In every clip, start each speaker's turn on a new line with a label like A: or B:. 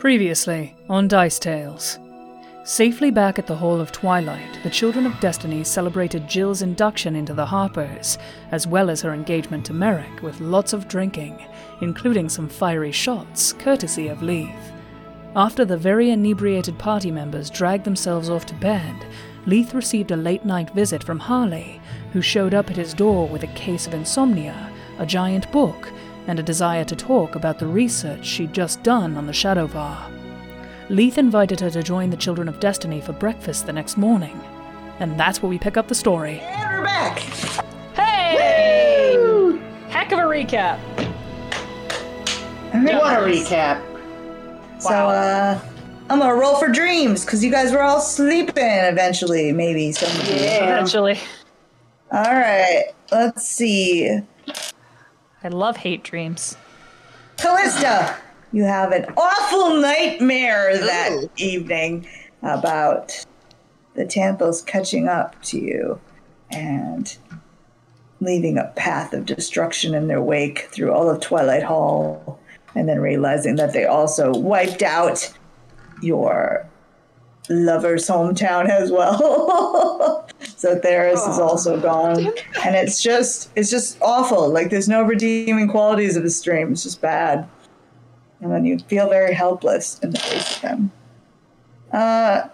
A: Previously on Dice Tales. Safely back at the Hall of Twilight, the Children of Destiny celebrated Jill's induction into the Harpers, as well as her engagement to Merrick with lots of drinking, including some fiery shots, courtesy of Leith. After the very inebriated party members dragged themselves off to bed, Leith received a late night visit from Harley, who showed up at his door with a case of insomnia, a giant book, and a desire to talk about the research she'd just done on the Shadovar. Leith invited her to join the Children of Destiny for breakfast the next morning. And that's where we pick up the story.
B: And we're back.
C: Hey! Heck of a recap.
B: I want a recap. So, uh, I'm gonna roll for dreams because you guys were all sleeping eventually, maybe some of you.
C: Eventually.
B: All right, let's see.
C: I love hate dreams.
B: Callista, you have an awful nightmare that evening about the Tanthuls catching up to you and leaving a path of destruction in their wake through all of Twilight Hall, and then realizing that they also wiped out your lover's hometown as well. so Theris is also gone. And it's just it's just awful. Like there's no redeeming qualities of the stream. It's just bad. And then you feel very helpless in the face of them. Uh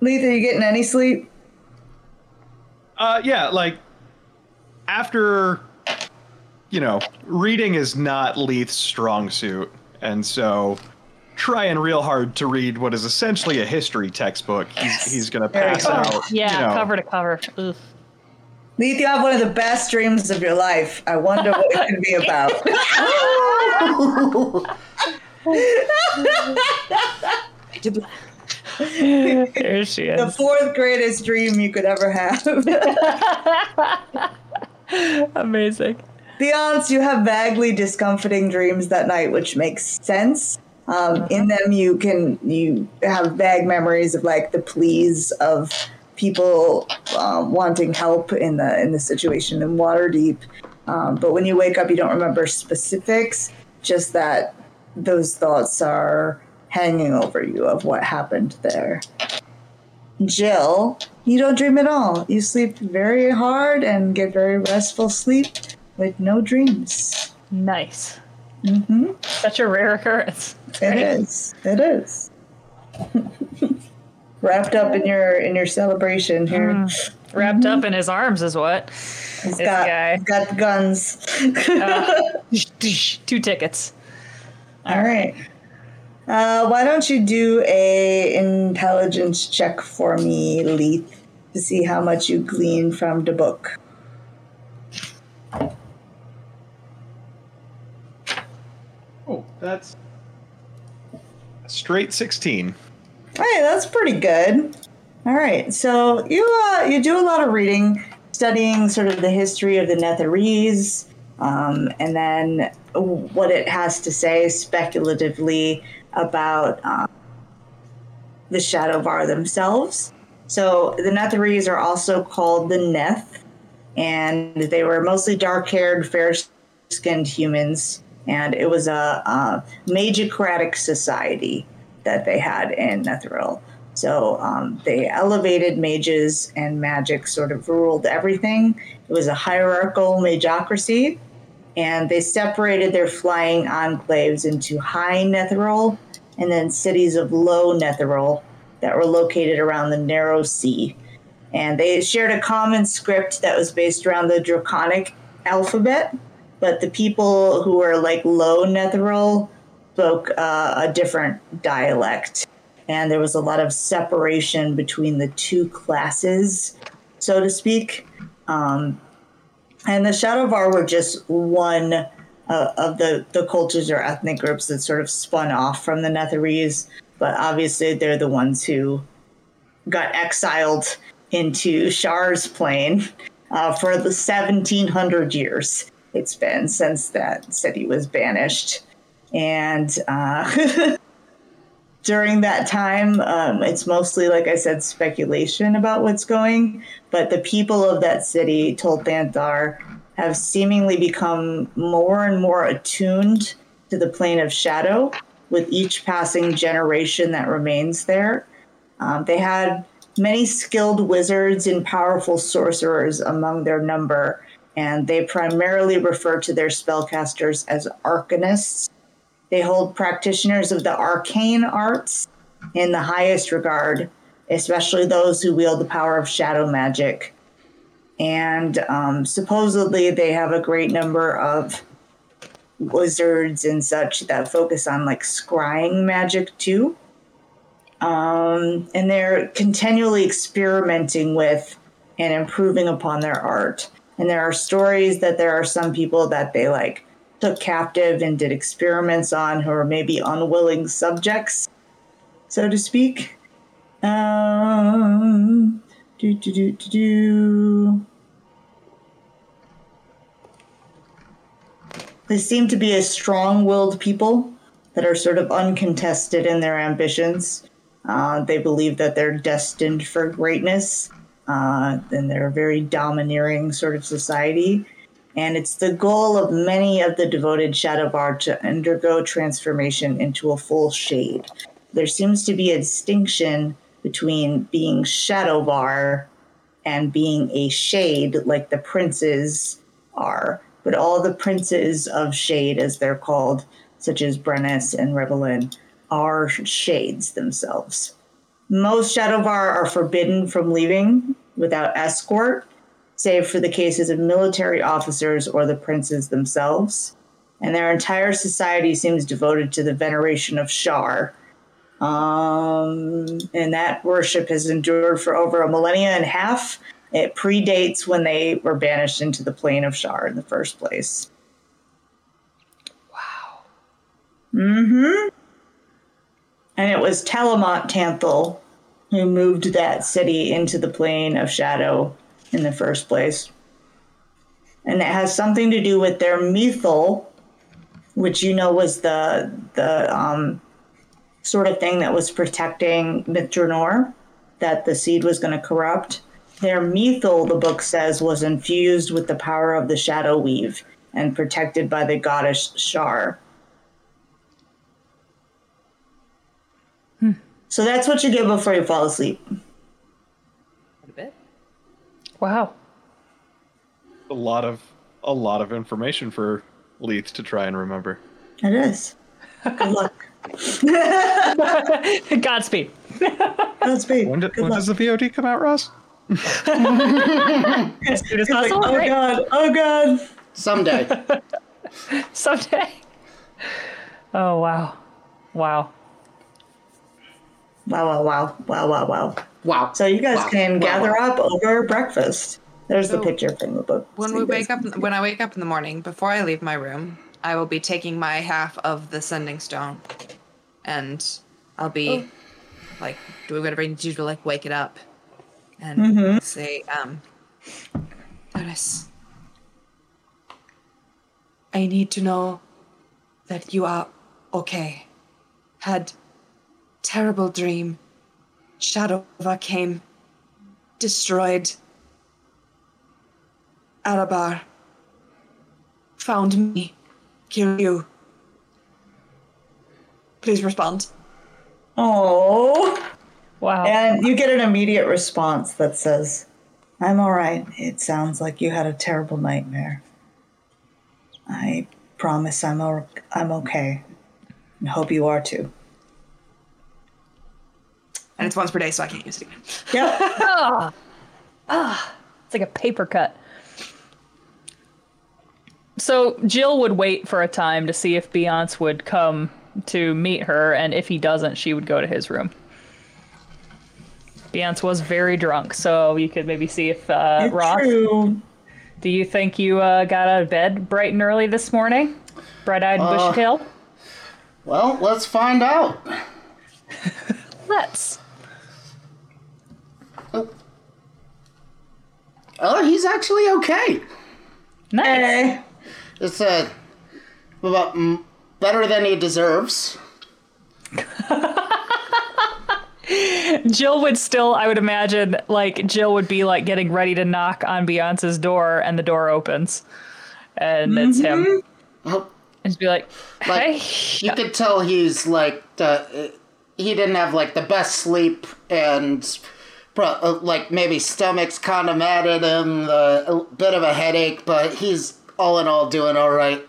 B: Leith, are you getting any sleep?
D: Uh, yeah, like after, you know, reading is not Leith's strong suit, and so trying real hard to read what is essentially a history textbook, he's, he's gonna pass
B: go.
D: out.
C: Yeah,
D: you know.
C: cover to cover. Ugh.
B: Leith, you have one of the best dreams of your life. I wonder what it could be about.
C: There she is.
B: the fourth greatest dream you could ever have.
C: Amazing.
B: Beyonce, you have vaguely discomforting dreams that night, which makes sense. Um, In them, you can you have vague memories of like the pleas of people um, wanting help in the in the situation in Waterdeep. Um, but when you wake up, you don't remember specifics. Just that those thoughts are hanging over you of what happened there. Jill, you don't dream at all. You sleep very hard and get very restful sleep with no dreams.
C: Nice.
B: Mm-hmm.
C: Such a rare occurrence.
B: It is. It is. Wrapped up in your in your celebration here.
C: Wrapped up in his arms is what?
B: He's
C: this
B: got
C: guy.
B: he's got the guns.
C: Two tickets.
B: All right. Uh, why don't you do a intelligence check for me, Leith, to see how much you glean from the book?
D: Oh, that's a straight sixteen.
B: Hey, that's pretty good. All right, so you uh, you do a lot of reading, studying sort of the history of the Netherese, um, and then what it has to say speculatively about um, the Shadovar themselves. So the Netherese are also called the Neth, and they were mostly dark-haired, fair-skinned humans, and it was a, a magicratic society that they had in Netheril. So um, they elevated mages, and magic sort of ruled everything. It was a hierarchical magocracy, and they separated their flying enclaves into high Netheril and then cities of low Netheril that were located around the narrow sea. And they shared a common script that was based around the Draconic alphabet, but the people who were like low Netheril spoke uh, a different dialect. And there was a lot of separation between the two classes, so to speak. Um, and the Shadovar were just one uh, of the, the cultures or ethnic groups that sort of spun off from the Netherese. But obviously, they're the ones who got exiled into Shar's plane uh, for the 1700 years it's been since that city was banished. And uh, during that time, um, it's mostly, like I said, speculation about what's going. But the people of that city, Thultanthar, have seemingly become more and more attuned to the plane of shadow with each passing generation that remains there. Um, they had many skilled wizards and powerful sorcerers among their number, and they primarily refer to their spellcasters as arcanists. They hold practitioners of the arcane arts in the highest regard, especially those who wield the power of shadow magic. And um, supposedly, they have a great number of wizards and such that focus on like scrying magic too. Um, and they're continually experimenting with and improving upon their art. And there are stories that there are some people that they like took captive and did experiments on who are maybe unwilling subjects, so to speak. Um, do do do do do. They seem to be a strong-willed people that are sort of uncontested in their ambitions. Uh, they believe that they're destined for greatness, uh, and they're a very domineering sort of society. And it's the goal of many of the devoted Shadovar to undergo transformation into a full shade. There seems to be a distinction between being Shadovar and being a shade like the princes are. But all the princes of shade, as they're called, such as Brennus and Rivalen, are shades themselves. Most Shadovar are forbidden from leaving without escort, save for the cases of military officers or the princes themselves. And their entire society seems devoted to the veneration of Shar. Um, and that worship has endured for over a millennia and a half. It predates when they were banished into the plane of Shar in the first place. Wow. Mm-hmm. And it was Telamont Tanthul who moved that city into the plane of shadow in the first place. And it has something to do with their Mythal, which you know was the the um, sort of thing that was protecting Myth Drannor, that the seed was going to corrupt. Their Mythal, the book says, was infused with the power of the Shadow Weave and protected by the goddess Shar. So that's what you get before you fall asleep.
C: A bit.
A: Wow.
D: A lot of a lot of information for Leith to try and remember.
B: It is. Good luck.
C: Godspeed.
B: Godspeed.
D: When, did, when does the VOD come out, Ross?
C: As soon as
B: He's like, oh
C: Great.
B: god, oh god.
E: Someday.
C: Someday. Oh wow. Wow.
B: Wow, wow, wow, wow, wow, wow.
E: Wow.
B: So you guys
E: Wow.
B: can
E: Wow,
B: gather
E: wow.
B: up over breakfast. There's the picture from the book.
F: When
B: So
F: we wake up, when I wake up in the morning, before I leave my room, I will be taking my half of the sending stone, and I'll be like "Do we I need to do to like wake it up, and say, um, Notice, I need to know that you are okay. Had terrible dream. Shadovar came, destroyed Arabar found me, killed you. Please respond.
B: Oh.
C: Wow.
B: And you get an immediate response that says, I'm all right. It sounds like you had a terrible nightmare. I promise I'm, o- I'm okay. And hope you are too.
F: And it's once per day, so I can't use it again.
B: Yep.
C: It's like a paper cut. So Jill would wait for a time to see if Beyonce would come to meet her, and if he doesn't, she would go to his room. Beyonce was very drunk, so you could maybe see if uh, Ross.
B: true.
C: Do you think you uh, got out of bed bright and early this morning? Bright-eyed
E: Uh,
C: bushtail.
E: Well, let's find out.
C: Let's.
E: Oh, he's actually okay.
C: Nice.
B: Hey.
E: It's uh, about mm, better than he deserves.
C: Jill would still, I would imagine, like Jill would be like getting ready to knock on Beyonce's door, and the door opens, and it's him.
E: Oh,
C: just be like,
E: Like
C: hey,
E: you could tell he's like the he didn't have like the best sleep and pro- uh, like maybe stomach's kind of mad at him, the, a bit of a headache, but he's all in all doing all right.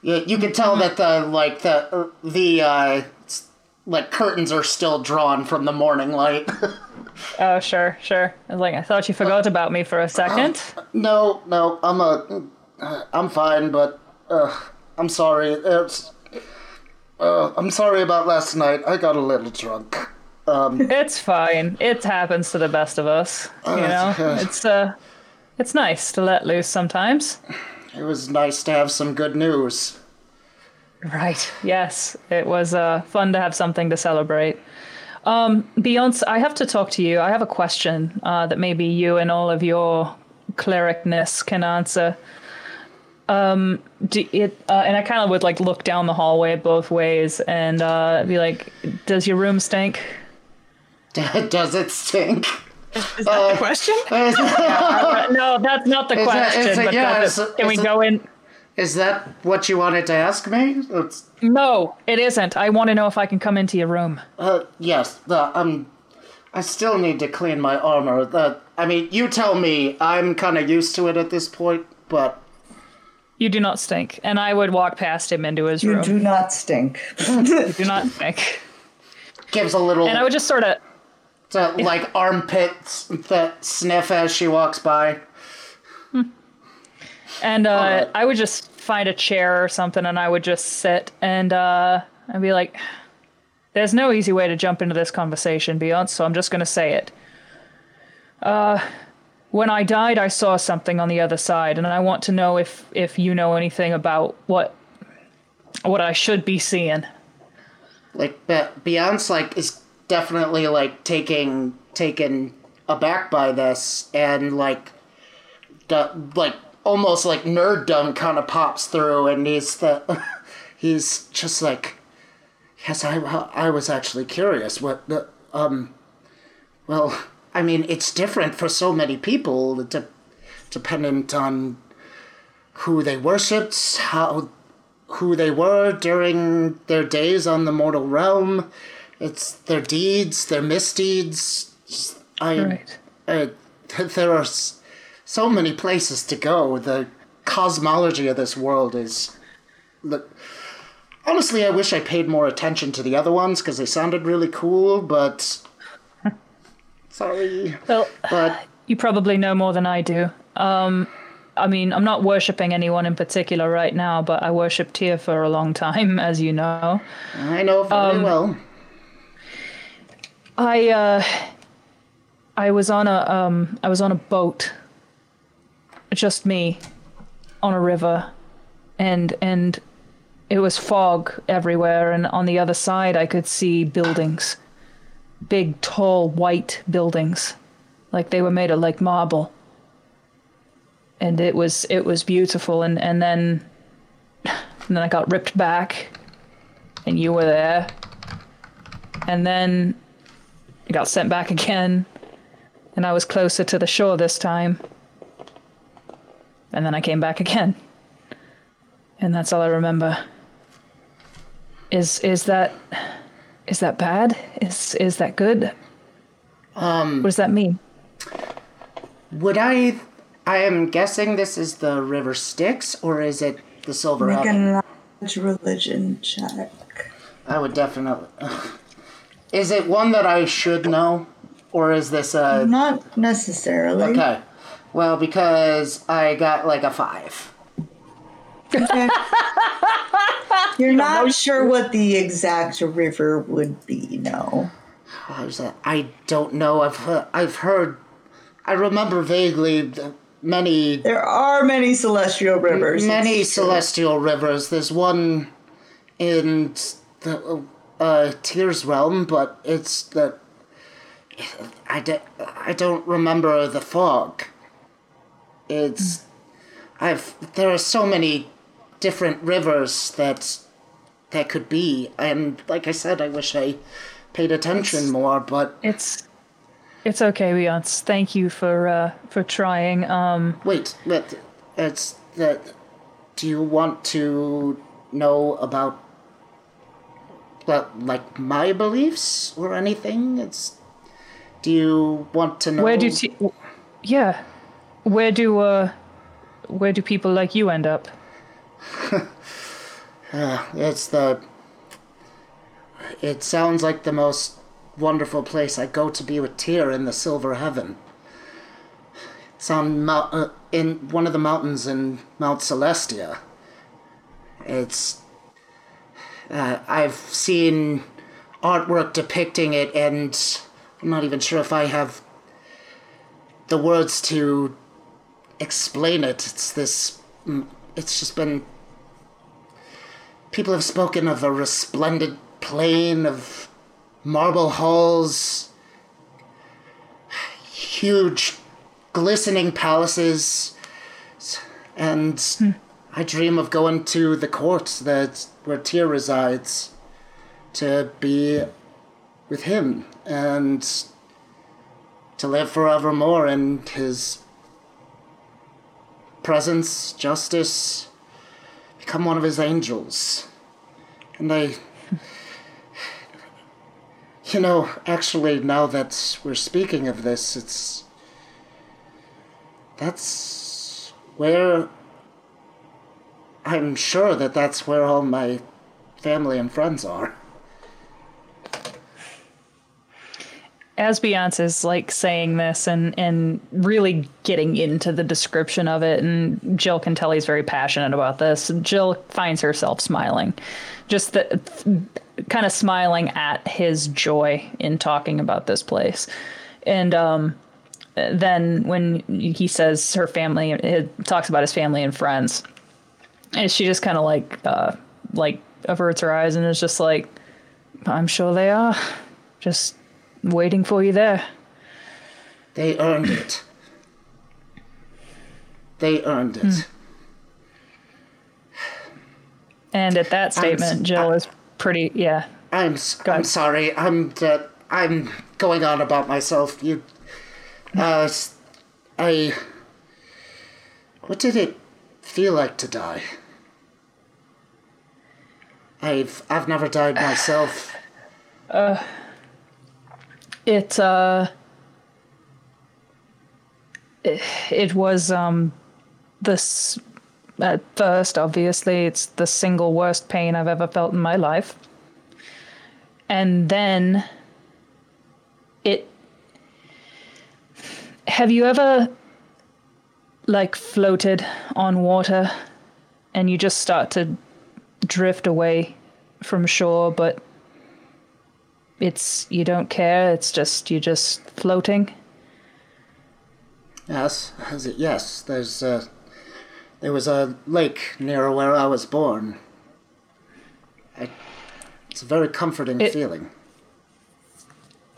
E: You, you can tell that the like the uh, the uh, like curtains are still drawn from the morning light.
C: oh sure, sure. I was like, I thought you forgot about me for a second.
E: no, no, I'm a uh, I'm fine, but uh, I'm sorry. It's uh, I'm sorry about last night. I got a little drunk. Um,
C: It's fine. It happens to the best of us. You know, it's uh, it's nice to let loose sometimes.
E: it was nice to have some good news.
C: Right. Yes, it was uh, fun to have something to celebrate. Um, Beyonce, I have to talk to you. I have a question uh, that maybe you and all of your clericness can answer. Um, do it, uh, and I kind of would like look down the hallway both ways and uh, be like, "Does your room stink?"
E: Does it stink?
F: Is that the question?
C: Uh, no, that's not the
E: Is that-
C: question.
E: is it-
C: but
E: yeah, is
C: it-
E: it-
C: can we
E: it-
C: go in?
E: Is that what you wanted to ask me? It's,
C: No, it isn't. I want to know if I can come into your room.
E: uh, yes, the, um, I still need to clean my armor. The, I mean, you tell me. I'm kind of used to it at this point, but
C: You do not stink, and I would walk past him into his
B: You
C: room.
B: You do not stink.
C: You do not stink.
E: gives a little
C: And I would just sort of
E: uh, like armpits that sniff as she walks by.
C: And uh,
E: Alright.
C: I would just find a chair or something and I would just sit and uh, I'd be like, there's no easy way to jump into this conversation, Beyonce, so I'm just going to say it. Uh, when I died, I saw something on the other side, and I want to know if, if you know anything about what what I should be seeing.
E: like Be- Beyonce like is definitely like taking taken aback by this and like the like almost like nerddom kind of pops through and he's the he's just like yes I I was actually curious what the um well I mean it's different for so many people de- dependent on who they worshipped how who they were during their days on the mortal realm. It's their deeds, their misdeeds. I,
C: Right.
E: Th- there are so many places to go. The cosmology of this world is. Look, honestly, I wish I paid more attention to the other ones because they sounded really cool, but. Sorry.
C: Well,
E: But
C: you probably know more than I do. Um, I mean, I'm not worshipping anyone in particular right now, but I worshipped here for a long time, as you know.
E: I know very well.
C: I uh I was on a um I was on a boat. Just me on a river and and it was fog everywhere and on the other side I could see buildings. Big tall white buildings. Like they were made of like marble. And it was it was beautiful and and then and then I got ripped back and you were there. And then I got sent back again, and I was closer to the shore this time. And then I came back again. And that's all I remember. Is is that is that bad? Is is that good? Um what does that mean?
E: Would I? I am guessing this is the River Styx, or is it the Silver
B: Make
E: Heaven?
B: a knowledge religion check.
E: I would definitely. Is it one that I should know, or is this a
B: Not necessarily.
E: okay? Well, because I got like a five.
B: Okay. You're not sure what the exact river would be, no.
E: What was that? I don't know. I've heard, I've heard. I remember vaguely many
B: There are many celestial rivers.
E: many celestial rivers. There's one in the uh, Tyr's realm, but it's the. I, de- I don't remember the fog. It's. I've. There are so many different rivers that there could be, and like I said, I wish I paid attention more, but
C: It's it's okay, Beyonce. Thank you for uh for trying. Um
E: wait, but it's that. Do you want to know about like my beliefs or anything? It's do you want to know
C: Where do t- yeah, where do uh, where do people like you end up?
E: It's the. It sounds like the most wonderful place. I go to be with Tyr in the Silver Heaven. It's on Mount, uh, in one of the mountains in Mount Celestia. It's. Uh, I've seen artwork depicting it, and I'm not even sure if I have the words to explain it. It's this. mm, It's just been People have spoken of a resplendent plain of marble halls, huge, glistening palaces, and I dream of going to the court that where Tyr resides to be with him and to live forevermore in his presence, justice become one of his angels. And I. You know, actually, now that we're speaking of this, it's. That's where. I'm sure that that's where all my family and friends are.
C: as Beyonce's like saying this and and really getting into the description of it, and Jill can tell he's very passionate about this. Jill finds herself smiling, just the kind of smiling at his joy in talking about this place, and um, then when he says her family, talks about his family and friends, and she just kind of like uh, like averts her eyes and is just like, I'm sure they are, just waiting for you there.
E: They earned it. They earned it.
C: And at that statement, Jill is pretty, yeah.
E: I'm I'm sorry. I'm uh, I'm going on about myself. You, uh, I. What did it feel like to die? I've I've never died myself.
C: It, uh, it, it was, um, this, at first, obviously, it's the single worst pain I've ever felt in my life. And then it, have you ever, like, floated on water and you just start to drift away from shore, but it's you don't care it's just you're just floating
E: Yes, it? Yes, there's uh, there was a lake near where I was born. I, it's a very comforting
C: It-
E: feeling.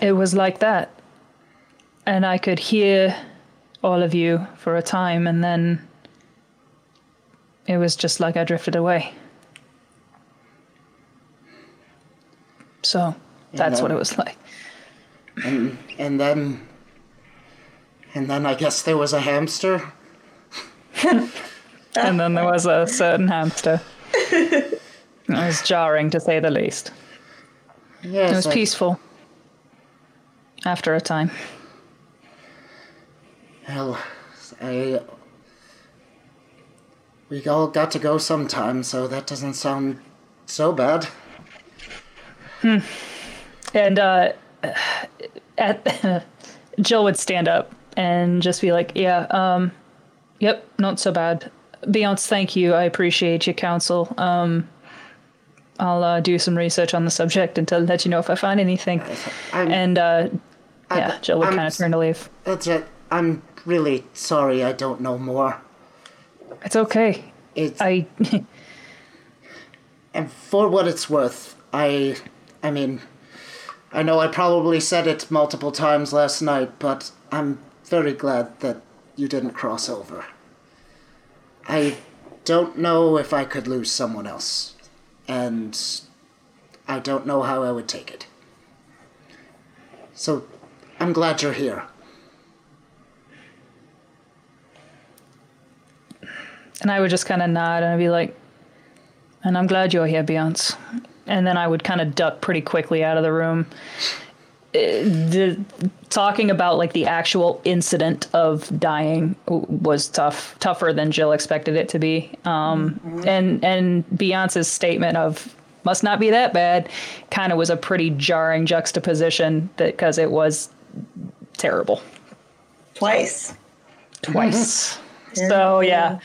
C: it was like that and i could hear all of you for a time and then it was just like i drifted away so that's what it was like.
E: and and then and then I guess there was a hamster.
C: and then there was a certain hamster. It was jarring to say the least.
E: Yes,
C: it was
E: I-
C: peaceful. After a time.
E: Well, I we all got to go sometime, so that doesn't sound so bad.
C: And uh, at Jill would stand up and just be like, "Yeah, um, yep, not so bad." Beyonce, thank you. I appreciate your counsel. Um, I'll uh, do some research on the subject and to let you know if I find anything.
E: I'm,
C: And uh,
E: I-
C: yeah, Jill would
E: I'm
C: kind of turn to leave.
E: That's it. I'm really sorry. I don't know more.
C: It's okay.
E: It's
C: I
E: and for what it's worth, I, I mean, I know I probably said it multiple times last night, but I'm very glad that you didn't cross over. I don't know if I could lose someone else, and I don't know how I would take it. So, I'm glad you're here.
C: and I would just kind of nod and I'd be like, And I'm glad you're here, Beyonce. And then I would kind of duck pretty quickly out of the room. Uh, the, talking about like the actual incident of dying was tough, tougher than Jill expected it to be. Um, And and Beyonce's statement of must not be that bad kind of was a pretty jarring juxtaposition that because it was terrible
B: Twice.
C: twice. so yeah.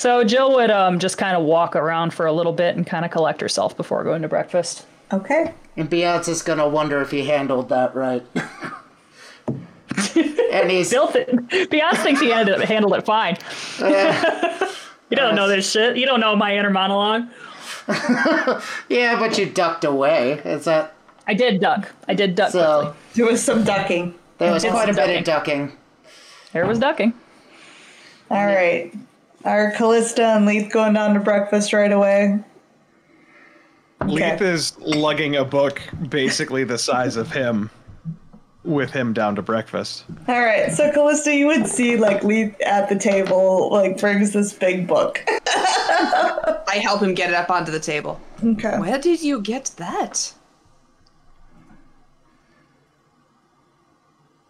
C: So Jill would um, just kind of walk around for a little bit and kind of collect herself before going to breakfast.
B: Okay.
E: And Beyonce's gonna wonder if he handled that right. and he's
C: Bill th- Beyonce thinks he handled it, handled it fine. you don't know this shit. You don't know my inner monologue.
E: yeah, but you ducked away. Is that
C: I did duck. I did duck
E: so?
C: quickly.
B: There was some ducking.
E: There was quite a bit of ducking.
C: There was ducking.
B: All right. Are Callista and Leith going down to breakfast right away?
D: Leith is lugging a book basically the size of him with him down to breakfast.
B: All right. So Callista, you would see like Leith at the table, like brings this big book.
F: I help him get it up onto the table.
B: Okay.
F: Where did you get that?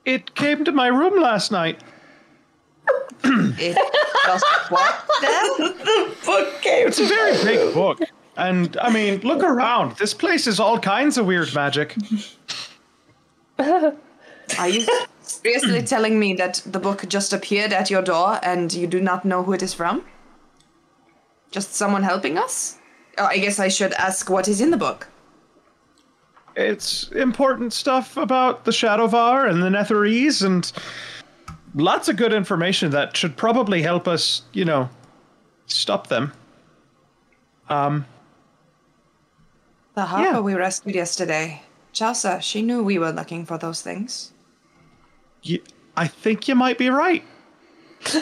D: It came to my room last night.
F: It just what then?
B: Book came.
D: It's a very big book. And I mean, look around. This place is all kinds of weird magic.
F: Are you seriously telling me that the book just appeared at your door and you do not know who it is from? Just someone helping us? Oh, I guess I should ask what is in the book.
D: It's important stuff about the Shadovar and the Netherese and lots of good information that should probably help us, you know, stop them. Um,
F: The harper
D: Yeah.
F: we rescued yesterday. Chelsea, she knew we were looking for those things.
D: I think you might be right.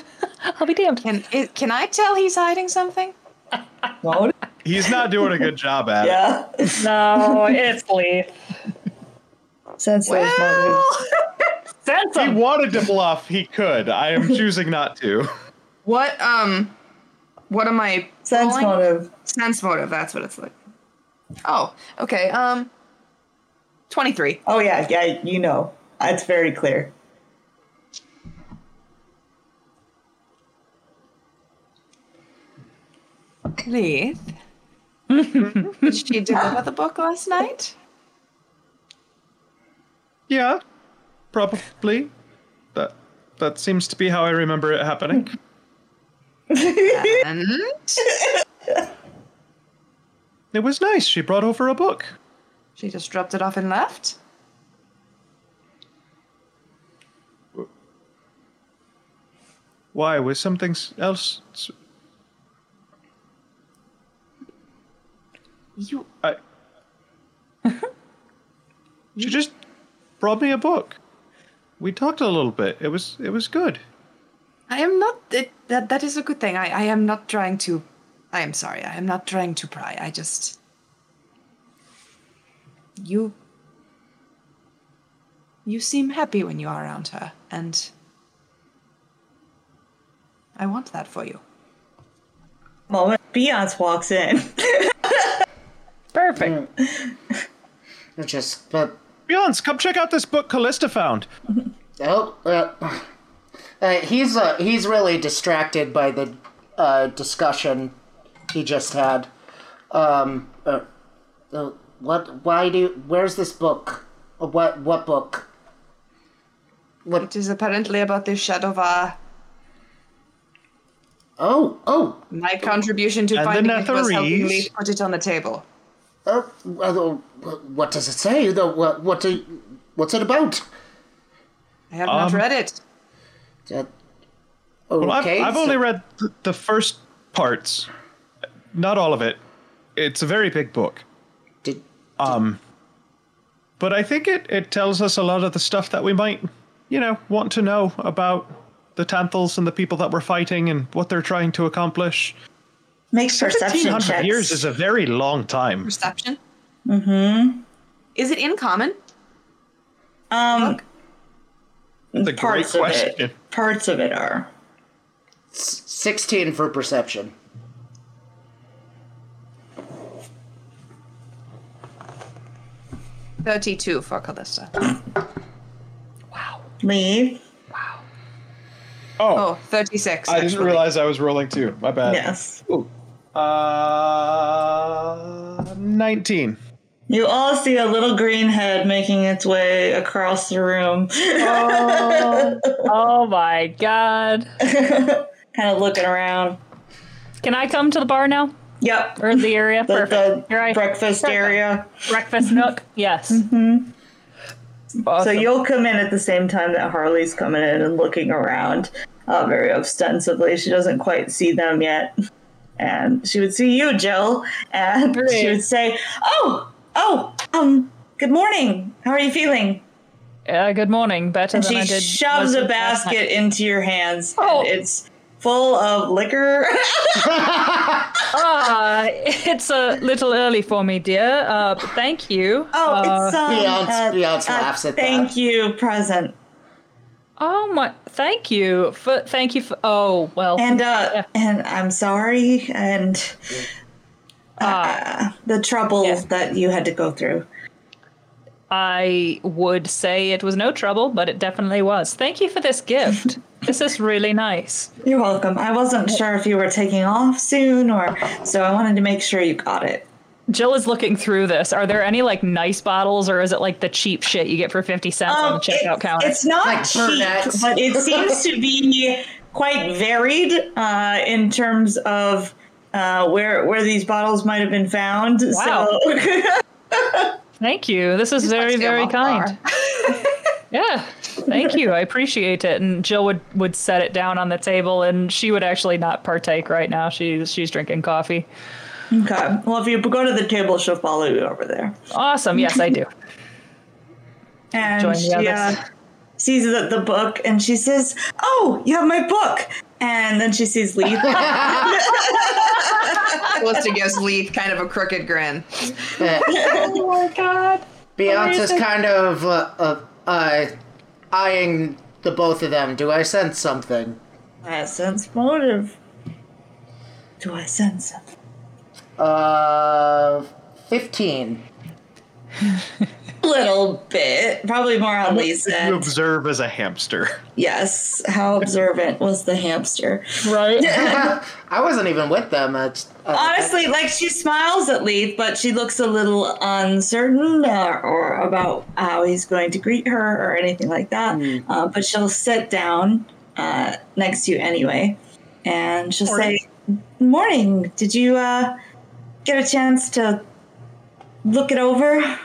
C: I'll be damned.
F: Can i can I tell he's hiding something?
B: What?
D: He's not doing a good job at it.
B: Yeah.
C: No, it's Leith.
B: Sense those
F: Well,
C: Send
D: He wanted to bluff, he could. I am choosing not to.
F: what um what am I
B: Sense
F: rolling?
B: motive.
F: Sense motive, that's what it's like. Oh, okay. Um 23.
B: Oh yeah, yeah. You know, it's very clear.
F: Leith. Did she deliver the book last night?
D: Yeah, probably. That that seems to be how I remember it happening.
F: And
D: It was nice. She brought over a book.
F: she just dropped it off and left?
D: Why? Was something else?
F: You
D: I. she just brought me a book. We talked a little bit. It was it was good.
F: I am not it, that that is a good thing. I, I am not trying to I am sorry. I am not trying to pry. I just you you seem happy when you are around her and I want that for you.
B: Moment. Beyonce walks in.
C: Perfect. Mm.
E: It just but
D: Beyonce, come check out this book Callista found.
E: oh uh, uh, he's uh, he's really distracted by the uh, discussion he just had. Um, uh, uh, what? Why do? Where's this book? Uh, What? What book? What?
F: It is apparently about the Shadow Shadovar.
E: Oh, oh,
F: My contribution to
D: And the
F: finding it was helping me put it on the table.
E: Oh. uh, what does it say? The what? What? Do, what's it about?
F: I have not
D: Um,
F: read it.
E: Uh,
D: Well, I've, I've
E: so-
D: only read th- the first parts, not all of it. It's a very big book.
E: Did, um,
D: But I think it, it tells us a lot of the stuff that we might, you know, want to know about the Tanthuls and the people that we're fighting and what they're trying to accomplish.
B: Makes perception checks.
D: years is a very long time.
F: Perception. Mm-hmm. Is it in common?
B: Um,
D: the parts great
B: question. Of it, parts of it are.
E: Sixteen for perception.
F: Thirty-two for Callista.
B: wow. Me. Wow.
D: Oh.
F: Oh, 36.
D: I didn't realize I was rolling too. My bad.
B: Yes. Ooh.
D: Uh, 19.
B: You all see a little green head making its way across the room,
C: Oh, oh my god.
B: kind of looking around.
C: Can I come to the bar now?
B: Yep.
C: Or the area?
B: The,
C: Perfect.
B: the
C: Here
B: breakfast
C: Perfect.
B: area.
C: Breakfast nook? Yes.
B: So
C: Awesome.
B: you'll come in at the same time that Harley's coming in and looking around uh, very ostensibly. She doesn't quite see them yet. And she would see you, Jill, and she would say, Oh, oh, um, good morning. How are you feeling?
C: Uh, good morning. Better
B: And
C: than
B: she
C: I did.
B: shoves a
C: it last night.
B: basket into your hands.
C: Oh.
B: And it's full of liquor.
C: Ah, it's a little early for me, dear. Uh, thank you.
B: Oh,
C: Uh,
B: it's um,
E: Beyonce- Beyonce laughs at
B: Thank
E: that.
B: you, present.
C: Oh my, thank you for, thank you for. Oh well.
B: And uh,
C: Yeah.
B: and I'm sorry, and
C: Ah.
B: uh, the trouble
C: Yeah.
B: that you had to go through.
C: I would say it was no trouble, but it definitely was. Thank you for this gift. this is really nice.
B: You're welcome. I wasn't sure if you were taking off soon, or so I wanted to make sure you got it.
C: Jill is looking through this. Are there any like nice bottles, or is it like the cheap shit you get for fifty cents on the
B: Um,
C: checkout
B: it-
C: counter?
B: It's not
E: Like
B: cheap,
E: Burnett's.
B: but it seems to be quite varied uh, in terms of uh, where where these bottles might have been found.
C: Wow.
B: So
C: Thank you. This is very, very kind. Yeah. Thank you. I appreciate it. And Jill would, would set it down on the table and she would actually not partake right now. She's she's drinking coffee.
B: Okay. Well, if you go to the table, she'll follow you over there.
C: Awesome. Yes, I do.
B: and
C: Join
B: she uh, sees the, the book and she says, "Oh, you have my book." And then she sees Leith.
F: Callista gives Leith kind of a crooked grin.
C: oh my god.
E: Beyonce's kind of uh, uh, uh, eyeing the both of them. Do I sense something?
B: I sense motive. Do I sense something?
E: Uh, 15.
B: Little bit, probably more on Lee's
D: You observe as a hamster.
B: Yes. How observant was the hamster?
C: Right.
E: I wasn't even with them. It's, uh,
B: Honestly, like she smiles at Leith, but she looks a little uncertain uh, or about how he's going to greet her or anything like that. Uh, but she'll sit down uh, next to you anyway, and she'll say, "Morning. Did you uh, get a chance to look it over?"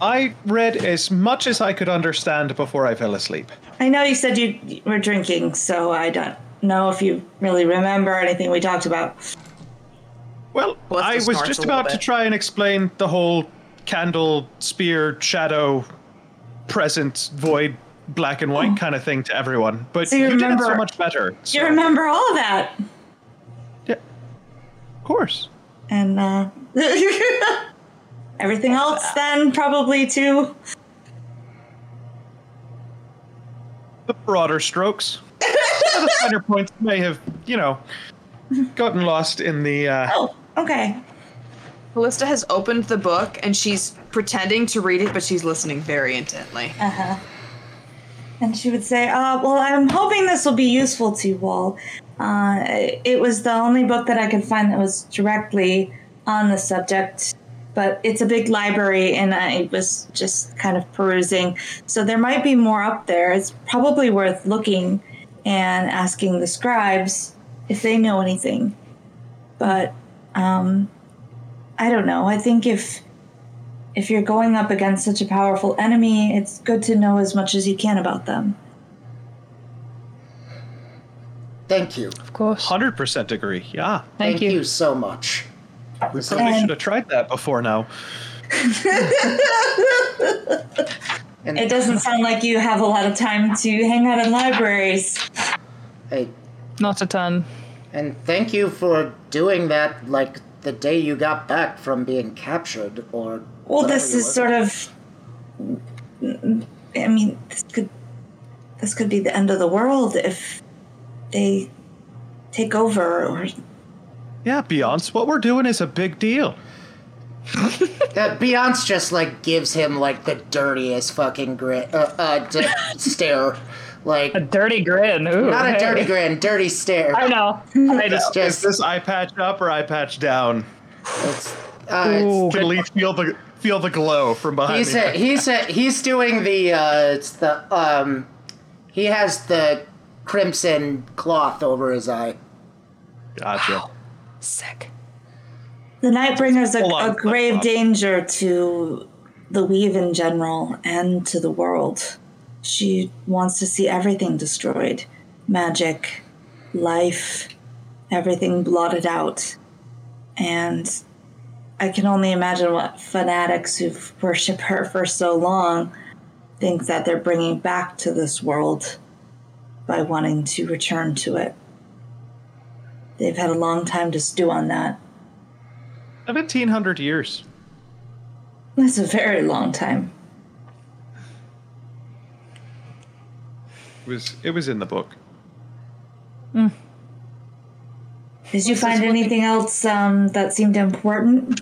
D: I read as much as I could understand before I fell asleep.
B: I know you said you were drinking, so I don't know if you really remember anything we talked about.
D: Well,
F: Well,
D: I was just about to try and explain the whole candle, spear, shadow, present, void, black and white oh. kind of thing to everyone. But
B: So you
D: you, did it so much better. So,
B: You remember all of that,
D: Yeah, of course.
B: And uh, everything else then probably too.
D: The broader strokes. Some of the finer points may have, you know, gotten lost in the. Uh,
B: Oh, okay.
F: Callista has opened the book and she's pretending to read it, but she's listening very intently. Uh huh.
B: And she would say, uh, "Well, I'm hoping this will be useful to you all. Uh, it was the only book that I could find that was directly on the subject." But it's a big library, and I was just kind of perusing. So there might be more up there. It's probably worth looking and asking the scribes if they know anything. But um, I don't know. I think if if you're going up against such a powerful enemy, it's good to know as much as you can about them.
E: Thank you.
C: Of course.
D: 100% agree. Yeah.
C: Thank, you.
E: so much.
D: We probably
B: And-
D: should have tried that before now.
B: It doesn't sound like you have a lot of time to hang out in libraries.
E: Hey,
C: Not a ton.
E: and thank you for doing that like the day you got back from being captured or
B: Well, this is sort of. I mean, this could this could be the end of the world if they take over. Or
D: Yeah, Beyonce, what we're doing is a big deal.
E: Uh, Beyonce just like gives him like the dirtiest fucking grin, uh, uh, d- stare, like
C: A dirty grin. Ooh,
E: not a dirty grin, dirty stare.
C: I know. I know.
D: Is
E: Just
D: this eye patch up or eye patch down?
E: it's, uh, it's
C: Ooh,
D: Can Leith feel the feel the glow from behind
E: He's
D: me?
E: a, he's a, he's doing the uh it's the um he has the crimson cloth over his eye.
D: Gotcha.
C: sick.
B: The Nightbringer's a,
D: Hold
B: a grave danger to the Weave in general and to the world. She wants to see everything destroyed magic, life, everything blotted out. And I can only imagine what fanatics who've worshipped her for so long think that they're bringing back to this world by wanting to return to it. They've had a long time to stew on that.
D: 1700 years.
B: That's a very long time.
D: It was it was in the book.
B: Did you find anything else um, that seemed important?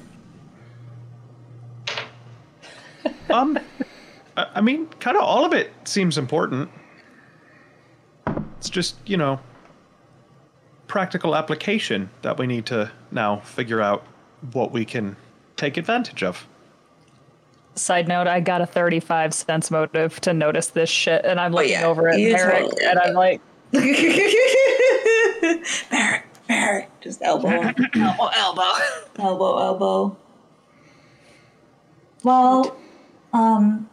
D: Um, I mean, kind of all of it seems important. It's just you know, practical application that we need to now figure out what we can take advantage of.
C: Side note, I got a 35 cents motive to notice this shit, and I'm looking
F: yeah,
C: over at
B: you
C: Merrick,
B: totally
C: and I'm like,
B: Barrett, Barrett, just elbow,
F: elbow, elbow.
B: elbow, elbow. Well, um,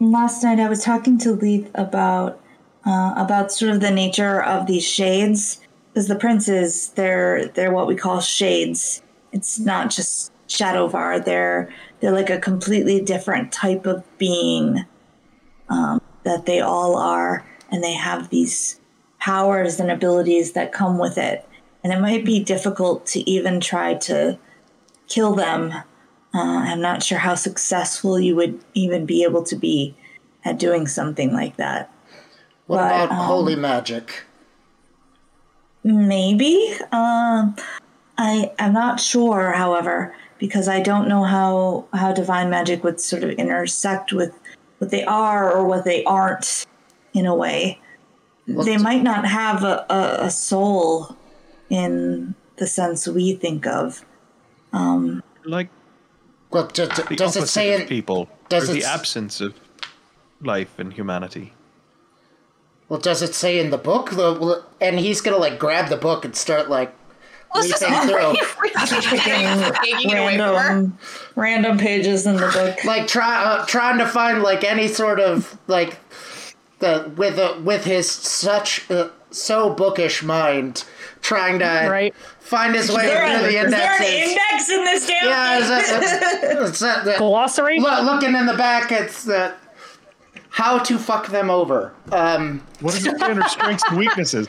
B: last night I was talking to Leith about uh, about sort of the nature of these shades, because the princes they're they're what we call shades. It's not just Shadovar. They're they're like a completely different type of being um, that they all are, and they have these powers and abilities that come with it. And it might be difficult to even try to kill them. Uh, I'm not sure how successful you would even be able to be at doing something like that.
E: What
B: But,
E: about
B: um,
E: holy magic?
B: Maybe. Um, I I'm not sure, however, because I don't know how how divine magic would sort of intersect with what they are or what they aren't in a way. they might not have a, a, a soul in the sense we think of.
D: Like
E: Well, d- d-
D: the
E: does it say
D: of
E: in
D: people,
E: does it
D: the
E: s-
D: absence of life and humanity.
E: Well does it say in the book? The- And he's gonna like grab the book and start like
F: Let's
E: leafing through,
F: taking it away from her.
B: Random random pages in the book.
E: like try uh, trying to find like any sort of like the with a with his such uh, so bookish mind, trying to
C: right?
E: find his way
B: There-
E: through the
B: is there an index in this damn
E: Yeah,
B: thing?
E: is that, it's that, that-
C: Glossary?
E: Look, looking in the back, it's uh, how to fuck them over. Um,
D: What is it under strengths and weaknesses?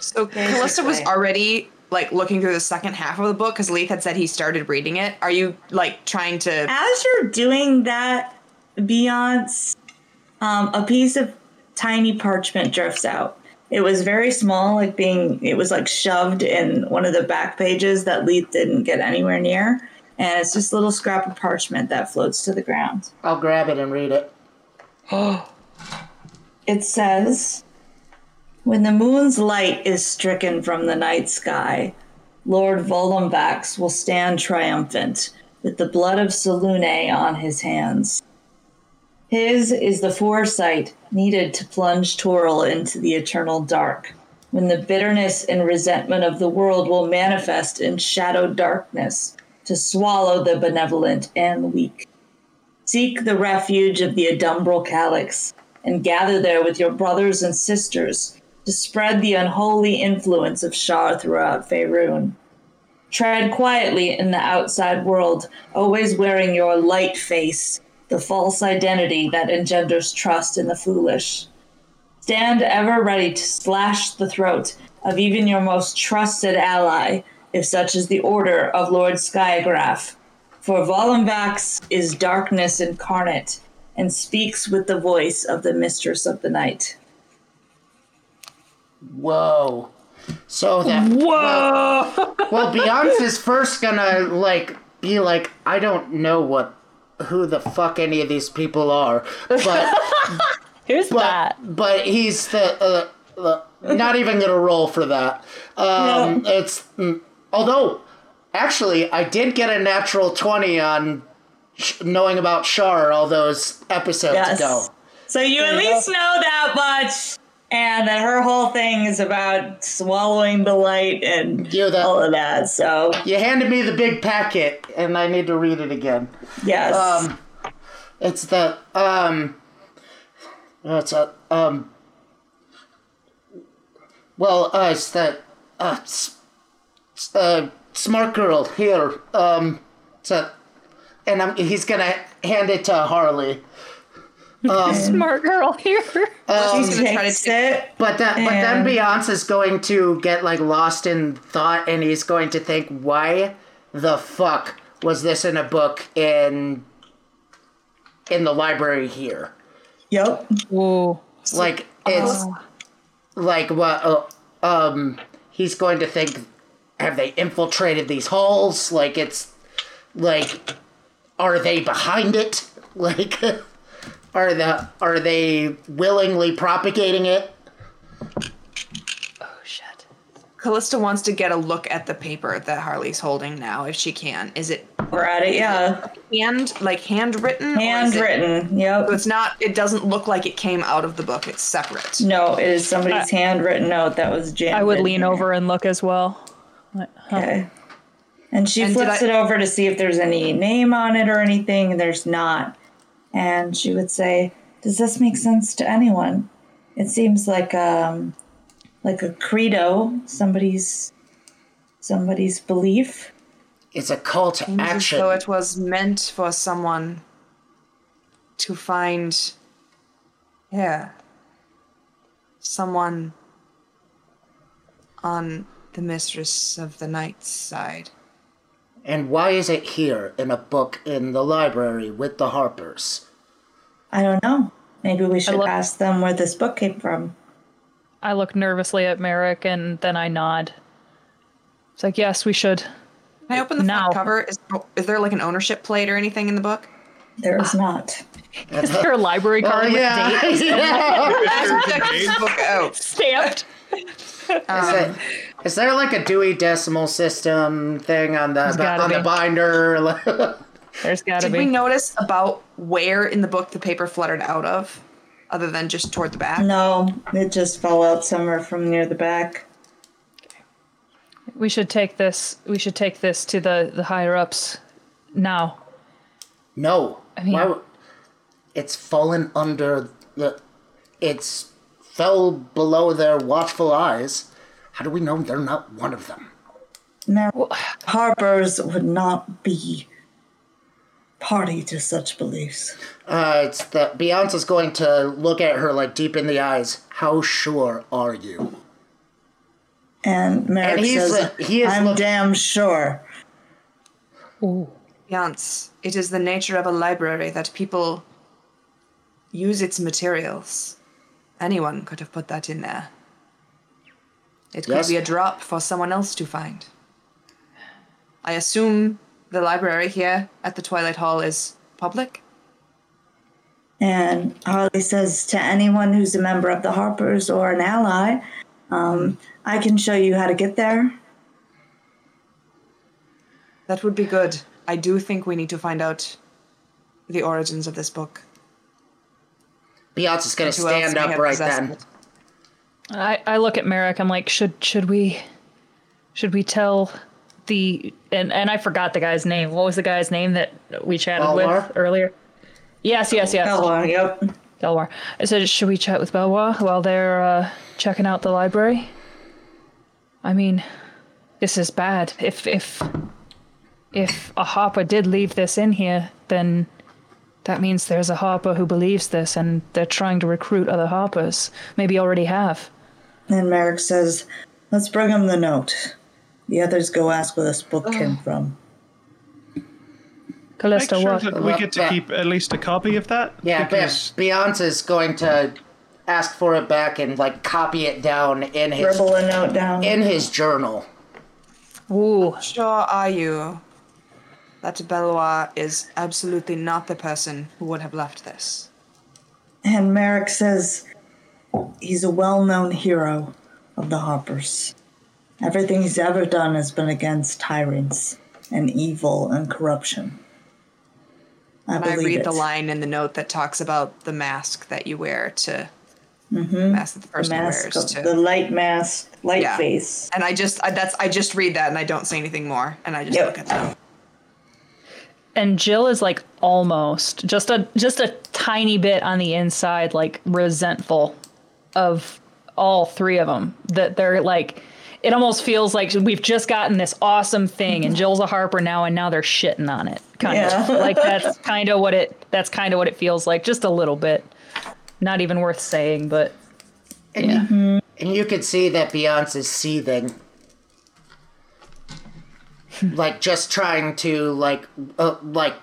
F: So Callista was already like looking through the second half of the book because Leith had said he started reading it. Are you like trying to?
B: As you're doing that, Beyonce, um, a piece of tiny parchment drifts out. It was very small, like being, it was like shoved in one of the back pages that Leith didn't get anywhere near. And it's just a little scrap of parchment that floats to the ground.
E: I'll grab it and read it.
B: It says, When the moon's light is stricken from the night sky, Lord Volumvax will stand triumphant with the blood of Selune on his hands. His is the foresight needed to plunge Toril into the eternal dark, when the bitterness and resentment of the world will manifest in shadow darkness to swallow the benevolent and weak. Seek the refuge of the Adumbral Calyx and gather there with your brothers and sisters to spread the unholy influence of Shar throughout Faerun. Tread quietly in the outside world, always wearing your light face, the false identity that engenders trust in the foolish. Stand ever ready to slash the throat of even your most trusted ally, if such is the order of Lord Skygraph. For Volumvax is darkness incarnate and speaks with the voice of the Mistress of the Night.
E: Whoa. So that
C: Whoa!
E: well, Beyonce's first gonna like be like, I don't know what who the fuck any of these people are, but
C: Who's
E: but
C: that?
E: but he's the, uh, the not even gonna roll for that. Um, It's mm, although actually I did get a natural twenty on sh- knowing about Shar all those episodes
B: Yes.
E: ago.
B: So you at least know that much, and that her whole thing is about swallowing the light and all of that. So
E: You handed me the big packet, and I need to read it again.
B: yes,
E: Um, it's the um, it's a um. Well, uh, it's that uh, uh, smart girl here. Um, it's a, and I'm, he's gonna hand it to Harley.
C: Smart girl here.
F: She's gonna try
B: takes
F: to
B: it.
E: But that, but then
B: And-
E: Beyonce's going to get like lost in thought, and he's going to think, why the fuck was this in a book in in the library here?
B: Yep.
C: Whoa.
E: Like it's like what? Uh, um, he's going to think, have they infiltrated these halls? Like it's like, are they behind it? Like, are the are they willingly propagating it?
C: Oh shit.
F: Callista wants to get a look at the paper that Harley's holding now, if she can. Is it
B: We're at it. Yeah.
F: hand like handwritten? or is it-
B: Handwritten. Yep.
F: So it's not. It doesn't look like it came out of the book. It's separate.
B: No, it is somebody's handwritten note that was jammed.
C: I would lean
B: here.
C: over and look as well. Like, huh.
B: Okay. And she
F: And
B: flips
F: I-
B: it over to see if there's any name on it or anything, and there's not. And she would say, "Does this make sense to anyone? It seems like um, like a credo, somebody's somebody's belief."
E: It's a call to
F: Seems as
E: action.
F: though it was meant for someone to find. Yeah. Someone on the mistress of the night's side.
E: And why is it here in a book in the library with the Harpers?
B: I don't know. Maybe we should
C: look-
B: ask them where this book came from.
C: I look nervously at Merrick and then I nod. It's like, yes, we should.
F: Can I open the
C: Now.
F: front cover? Is, is there like an ownership plate or anything in the book?
B: There
C: is
B: is not.
C: Is there a library oh, card with
E: yeah.
C: date
E: yeah.
F: Check this book out.
C: stamped?
E: Is, it, um, is there like a Dewey Decimal System thing on the
C: gotta
E: on the binder?
C: There's gotta
F: Did
C: be.
F: we notice about where in the book the paper fluttered out of, other than just toward the back?
B: No, it just fell out somewhere from near the back.
C: We should take this. We should take this to the the higher ups now.
E: no.
C: I mean-
E: Why it's fallen under the. It's fell below their watchful eyes. How do we know they're not one of them?
B: Now, Harper's would not be party to such beliefs.
E: Uh, it's that Beyonce's going to look at her like deep in the eyes. How sure are you?
B: And Merrick
E: And he's,
B: says,
E: he is
B: I'm
E: look-
B: damn sure.
F: Yance, it is the nature of a library that people use its materials. Anyone could have put that in there. It could
E: Yes.
F: be a drop for someone else to find. I assume the library here at the Twilight Hall is public?
B: And Harley says to anyone who's a member of the Harpers or an ally, um, I can show you how to get there.
F: That would be good. I do think we need to find out the origins of this book.
E: Beyonce's gonna stand up right
F: possessed
E: then.
C: I, I look at Merrick. I'm like, should should we should we tell the and and I forgot the guy's name. What was the guy's name that we chatted
E: Belwar?
C: with earlier? Yes, yes, yes.
B: Oh, yep.
C: Belwar. I said, should we chat with Belwar while they're uh, checking out the library? I mean, this is bad. If if if a Harper did leave this in here, then that means there's a Harper who believes this, and they're trying to recruit other Harpers. Maybe already have.
B: And Merrick says, Let's bring him the note. The others go ask where this book came oh. from.
D: Make
C: Callista,
D: sure
C: what?
D: that we get to keep at least a copy of that.
E: Yeah,
D: because
E: but Beyonce's going to ask for it back and like copy it down in his
B: Scribble a note down.
E: in his journal.
C: Ooh,
F: Sure are you? That Belwar is absolutely not the person who would have left this.
B: And Merrick says he's a well known hero of the Harpers. Everything he's ever done has been against tyrants and evil and corruption. I
F: And I read
B: it.
F: the line in the note that talks about the mask that you wear to mm-hmm. mask that the
B: The
F: person
B: mask,
F: wears
B: of-
F: to
B: the light mask, light
F: Yeah.
B: face.
F: and I just I, that's I just read that and I don't say anything more and I just
B: Yep.
F: look at them.
C: And Jill is like almost just a just a tiny bit on the inside, like resentful of all three of them. That they're like, it almost feels like we've just gotten this awesome thing, and Jill's a Harper now, and now they're shitting on it. Kind
B: Yeah.
C: of like that's kind of what it that's kind of what it feels like, just a little bit. Not even worth saying, but yeah.
E: And you could see that Beyonce's seething. Like just trying to like uh, like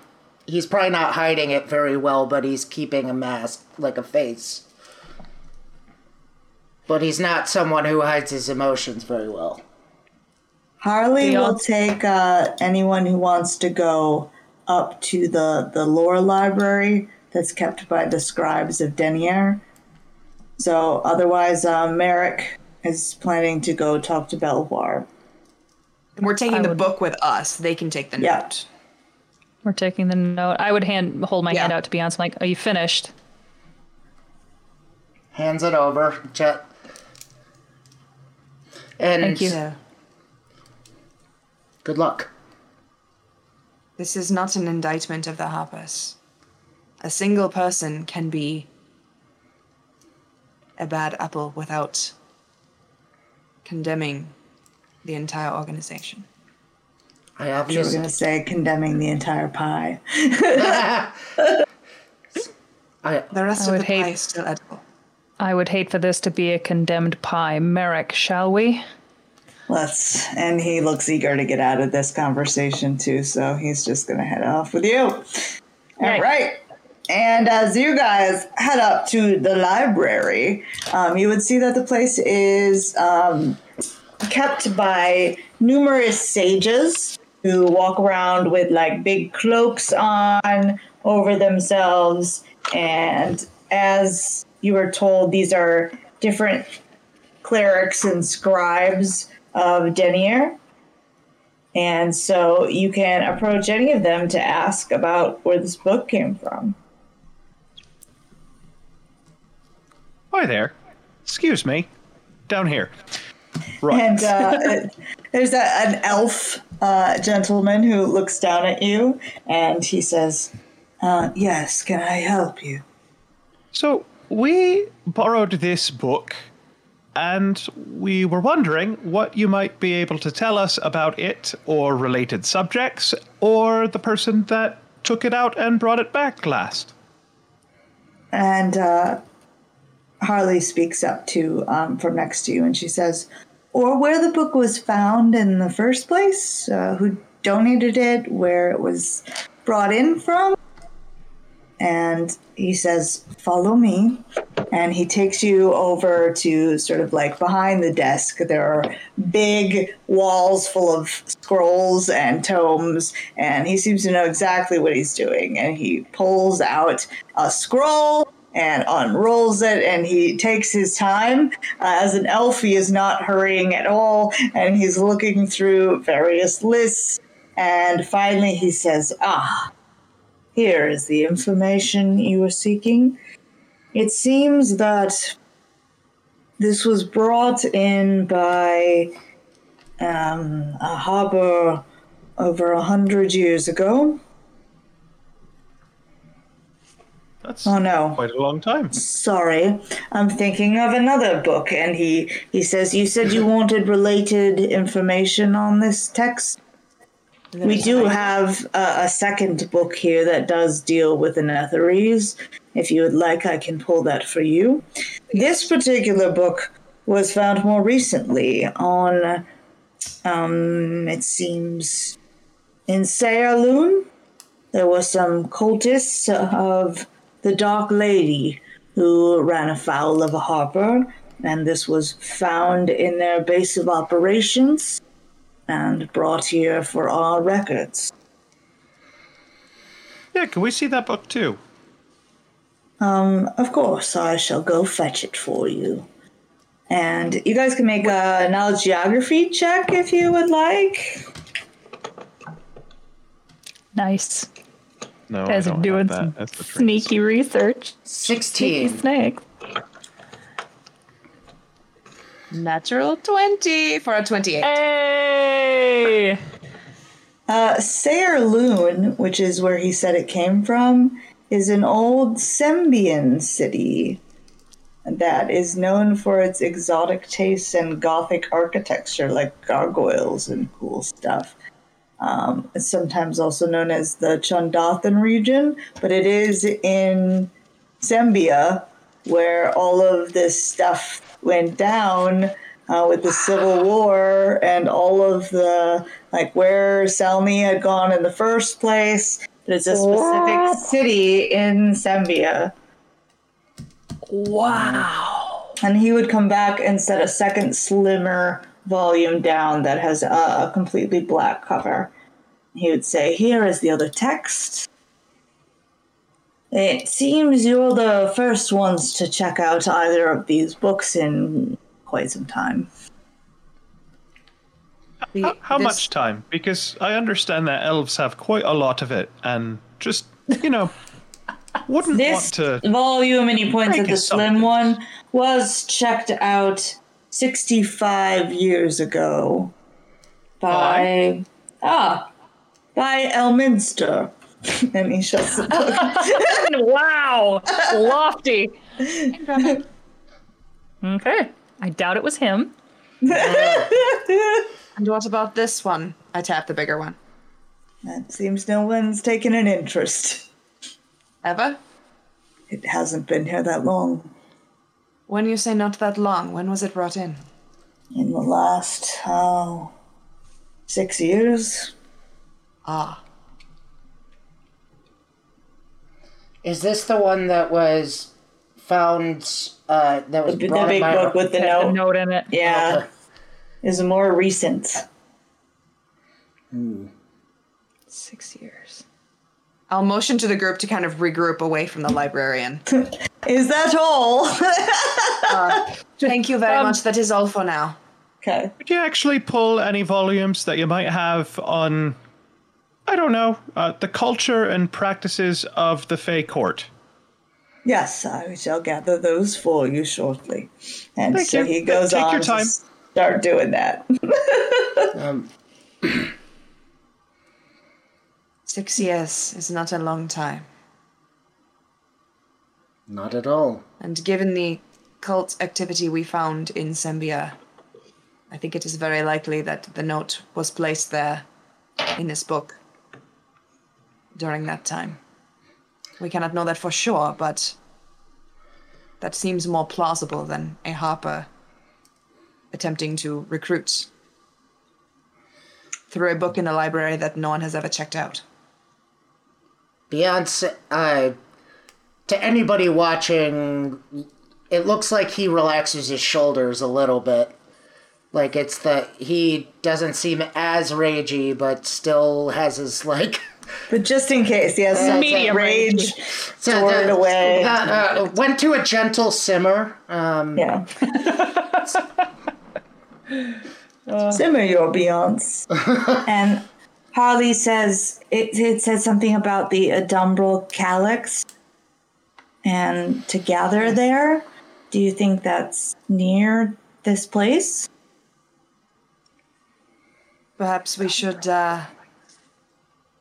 E: he's probably not hiding it very well, but he's keeping a mask like a face. But he's not someone who hides his emotions very well.
B: Harley will take uh, anyone who wants to go up to the, the lore library that's kept by the scribes of Deneir. So otherwise, uh, Merrick is planning to go talk to Belwar.
F: And we're taking
C: I
F: the
C: would-
F: book with us. They can take the
B: Yeah.
F: note.
C: We're taking the note. I would hand hold my
F: Yeah.
C: hand out to Beyonce. I'm like, are you finished?
E: Hands it over. Jet. And
C: Thank you.
E: Good luck.
F: this is not an indictment of the Harpers. A single person can be a bad apple without condemning the entire organization.
E: I
B: You were
E: obviously
B: going to say condemning the entire pie.
E: I
F: The rest
C: I
F: of
C: would
F: the pie
C: hate-
F: is still edible.
C: I would hate for this to be a condemned pie. Merrick, shall we?
B: Let's. And he looks eager to get out of this conversation too, so he's just going to head off with you. All
C: Yay.
B: right. And as you guys head up to the library, um, you would see that the place is um, kept by numerous sages who walk around with like big cloaks on over themselves. And as you were told, these are different clerics and scribes of Deneir. And so you can approach any of them to ask about where this book came from.
D: Hi there. Excuse me. Down here. Right.
B: And uh, there's a, an elf uh, gentleman who looks down at you and he says, uh, Yes, can I help you?
D: So we borrowed this book, and we were wondering what you might be able to tell us about it, or related subjects, or the person that took it out and brought it back last.
B: And uh, Harley speaks up to um, from next to you and she says, Or where the book was found in the first place, uh, who donated it, where it was brought in from. And he says, Follow me. And he takes you over to sort of like behind the desk. There are big walls full of scrolls and tomes. And he seems to know exactly what he's doing. And he pulls out a scroll and unrolls it. And he takes his time. Uh, as an elf, he is not hurrying at all. And he's looking through various lists. And finally, he says, Ah, here is the information you were seeking. It seems that this was brought in by um, a Harper over a hundred years ago.
D: That's
B: Oh no,
D: quite a long time.
B: sorry, I'm thinking of another book. And he he says, "You said you wanted related information on this text." We do have a, a second book here that does deal with the Netherese. If you would like, I can pull that for you. This particular book was found more recently on, um, it seems, in Saerloon. There were some cultists of the Dark Lady who ran afoul of a harper, and this was found in their base of operations and brought here for our records.
D: Yeah, can we see that book too?
B: Um, of course, I shall go fetch it for you. And you guys can make a knowledge geography check if you would like.
C: Nice.
D: No,
C: Guys
D: I
C: are doing
D: have
C: some
D: that. That's the train
C: sneaky research. Sneaky
E: 16.
C: snakes.
F: Natural 20 for a 28.
C: Hey!
B: Uh, Saerloon, which is where he said it came from, is an old Sembian city that is known for its exotic tastes and gothic architecture, like gargoyles and cool stuff. Um, it's sometimes also known as the Chondathan region, but it is in Sembia where all of this stuff went down uh, with the Civil War and all of the like where Selmy had gone in the first place. But it's a specific city in Sembia.
C: Wow.
B: And he would come back and set a second slimmer volume down that has a, a completely black cover. He would say, Here is the other text. It seems you're the first ones to check out either of these books in quite some time.
F: The-
D: How, how
F: this-
D: much time? Because I understand that elves have quite a lot of it, and just you know, wouldn't
B: This
D: want to.
B: volume, and he points
D: Break
B: at the slim one, was checked out 65 years ago by. Ah, by Elminster. and he shuts the book.
C: wow. Lofty. Okay. I doubt it was him.
F: And what about this one? I tap the bigger one.
B: That seems no one's taken an interest.
F: Ever?
B: It hasn't been here that long.
F: When you say not that long, when was it brought in?
B: In the last, oh, six years?
F: Ah.
E: Is this the one that was found, uh, that was
B: The, the
E: brought
B: big
E: by
B: book with the
C: Had a
B: note.
C: note in it.
B: Yeah. Is more recent.
C: Six years.
F: I'll motion to the group to kind of regroup away from the librarian.
B: Is that all?
F: Thank you very
C: Um,
F: much. That is all for now.
B: okay.
D: Could you actually pull any volumes that you might have on, I don't know, uh, the culture and practices of the Fey Court?
B: Yes, I shall gather those for you shortly. And
D: Thank
B: so
D: you.
B: he goes
D: Take
B: on
D: your
B: to
D: time.
B: start doing that.
E: Um,
F: Six years is not a long time.
E: Not at all.
F: And given the cult activity we found in Sembia, I think it is very likely that the note was placed there in this book during that time. We cannot know that for sure, but that seems more plausible than a Harper attempting to recruit through a book in a library that no one has ever checked out.
E: Beyonce, uh, to anybody watching, it looks like he relaxes his shoulders a little bit. Like it's the he doesn't seem as ragey, but still has his like.
B: But just in case, yes, that's
C: Medium
B: rage
E: So
B: stored
E: the-
B: away.
E: uh, uh, went to a gentle simmer. Um,
B: Yeah. Simmer your Beyonce. and Harley says it, it said something about the Adumbral Calyx and to gather there. Do you think that's near this place?
F: Perhaps we should. Uh,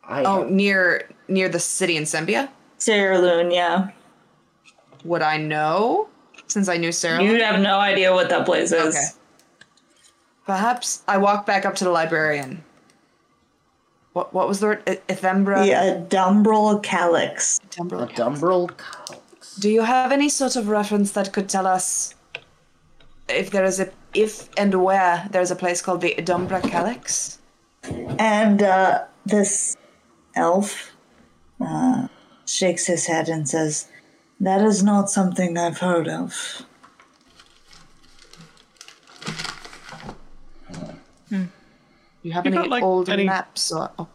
E: I,
F: oh, near near the city in Sembia.
B: Saerloon, yeah.
F: Would I know? Since I knew Sarah.
B: you'd have no idea what that place is.
F: Okay. Perhaps I walk back up to the librarian. What what was the word? Ethembra?
B: The Adumbral Calyx.
E: a
F: Ethembra?
E: Dumbrel.
F: Do you have any sort of reference that could tell us if there is a if and where there's a place called the Edumbra Calyx?
B: And uh, this elf uh, shakes his head and says, That is not something I've heard of.
F: You have
D: You
F: any
D: got, like,
F: old
D: any-
F: maps or? Oh,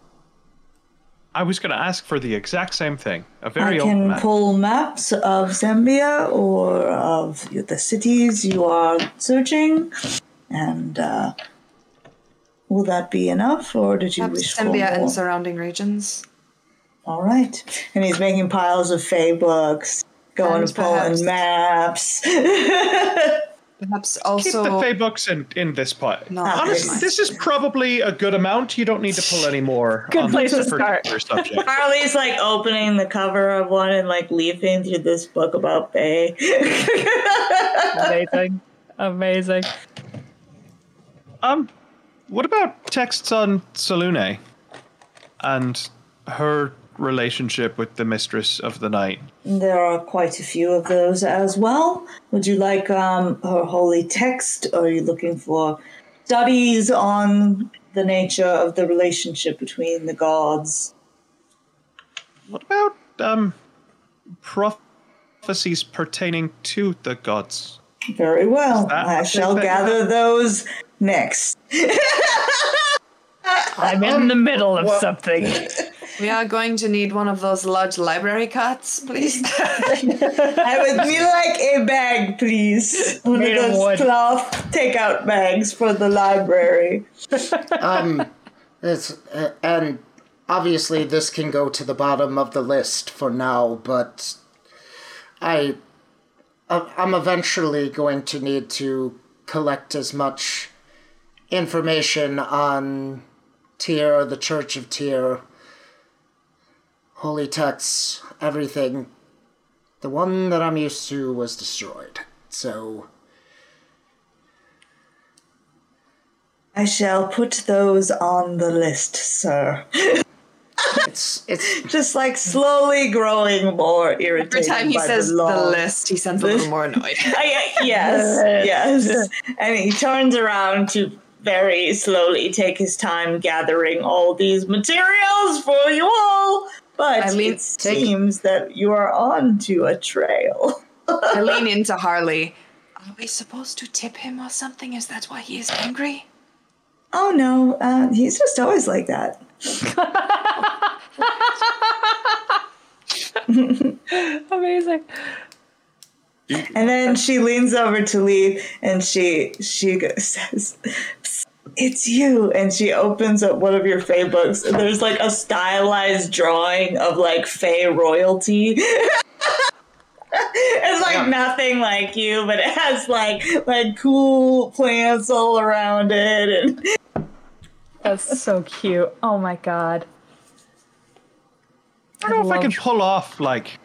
D: I was going to ask for the exact same thing. A very
B: I
D: old
B: can
D: man.
B: pull maps of Sembia or of the cities you are searching, and uh, will that be enough, or did you wish
F: Perhaps
B: for
F: Sembia
B: more?
F: and surrounding regions.
B: All right, and he's making piles of Fey books, going
F: And
B: to pulling
F: perhaps-
B: maps.
F: Perhaps
D: Keep the Fey books in, in this pot.
F: No,
D: Honestly, this is probably a good amount. You don't need to pull any more.
C: Good
D: on
C: place
D: this
C: to start.
D: particular subject.
B: Harley's like opening the cover of one and like leafing through this book about Fae.
C: Amazing. Amazing.
D: Um, what about texts on Selune and her relationship with the mistress of the night?
B: There are quite a few of those as well. Would you like um, her holy text? Or are you looking for studies on the nature of the relationship between the gods?
D: What about um prophecies pertaining to the gods?
B: Very well. I
D: what
B: shall
D: they-
B: gather those next.
C: I'm in the middle of something.
F: we are going to need one of those large library carts, please.
B: I would me like a bag, please. One
C: Made of
B: of
C: wood.
B: those cloth takeout bags for the library.
E: Um, it's, uh, and obviously this can go to the bottom of the list for now, but I, I- I'm eventually going to need to collect as much information on Tyr, the Church of Tyr, holy texts, everything. The one that I'm used to was destroyed, so
B: I shall put those on the list, sir.
E: it's it's
B: Just like slowly growing more irritated.
F: Every time he
B: by
F: says
B: the,
F: the, list, he sounds a little more annoyed.
B: I- yes, yes. And he turns around to very slowly take his time gathering all these materials for you all. But
F: I mean,
B: it seems that you are on to a trail.
F: I lean into Harley. Are we supposed to tip him or something? Is that why he is angry?
B: Oh no, uh, he's just always like that.
C: Amazing.
B: And then she leans over to leave, and she she says, "Psst, "It's you." And she opens up one of your Fey books, and there's like a stylized drawing of like Fey royalty. it's like nothing like you, but it has like like cool plants all around it, and
C: That's so cute. Oh my god.
D: I don't know if I can pull off like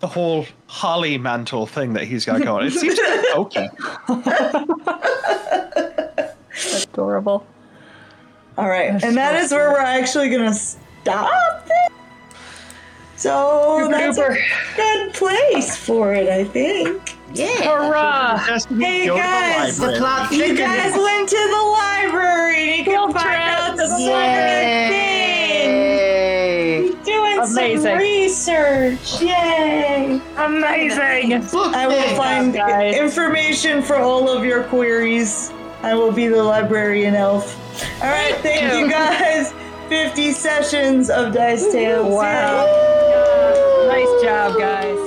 D: the whole holly mantle thing that he's got going. It seems okay.
C: Adorable.
B: all right,
C: That's
B: and that
C: so
B: is where we're actually gonna stop. It. So that's a good place for it, I think.
E: yeah.
C: Hurrah!
B: Hey,
D: Go to the
B: guys.
E: The
B: You guys went to the library and you can
C: Field
B: find out
C: the
B: some good thing.
E: Yay.
B: Doing
C: Amazing.
B: some research. Yay.
C: Amazing.
E: Book
B: I will find
C: guys.
B: information for all of your queries. I will be the librarian elf. All right, thank
C: you.
B: you guys. 50 sessions of Dice Tales.
C: Wow. Nice job, guys.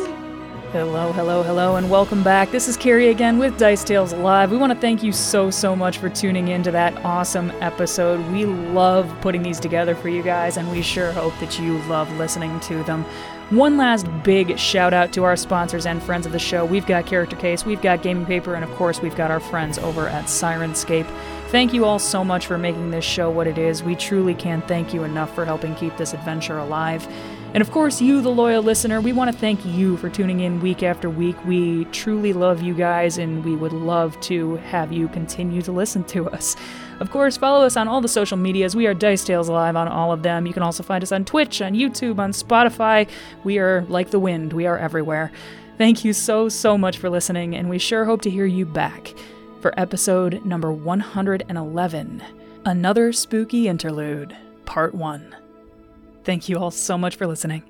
A: Hello, hello, hello, and welcome back. This is Carrie again with Dice Tales Live. We want to thank you so, so much for tuning in to that awesome episode. We love putting these together for you guys, and we sure hope that you love listening to them. One last big shout out to our sponsors and friends of the show. We've got Character Case, we've got Gaming Paper, and of course, we've got our friends over at Syrinscape. Thank you all so much for making this show what it is. We truly can't thank you enough for helping keep this adventure alive. And of course, you, the loyal listener, we want to thank you for tuning in week after week. We truly love you guys, and we would love to have you continue to listen to us. Of course, follow us on all the social medias. We are Dice Tales Live on all of them. You can also find us on Twitch, on YouTube, on Spotify. We are like the wind, we are everywhere. Thank you so, so much for listening, and we sure hope to hear you back for episode number 111 Another Spooky Interlude, Part 1. Thank you all so much for listening.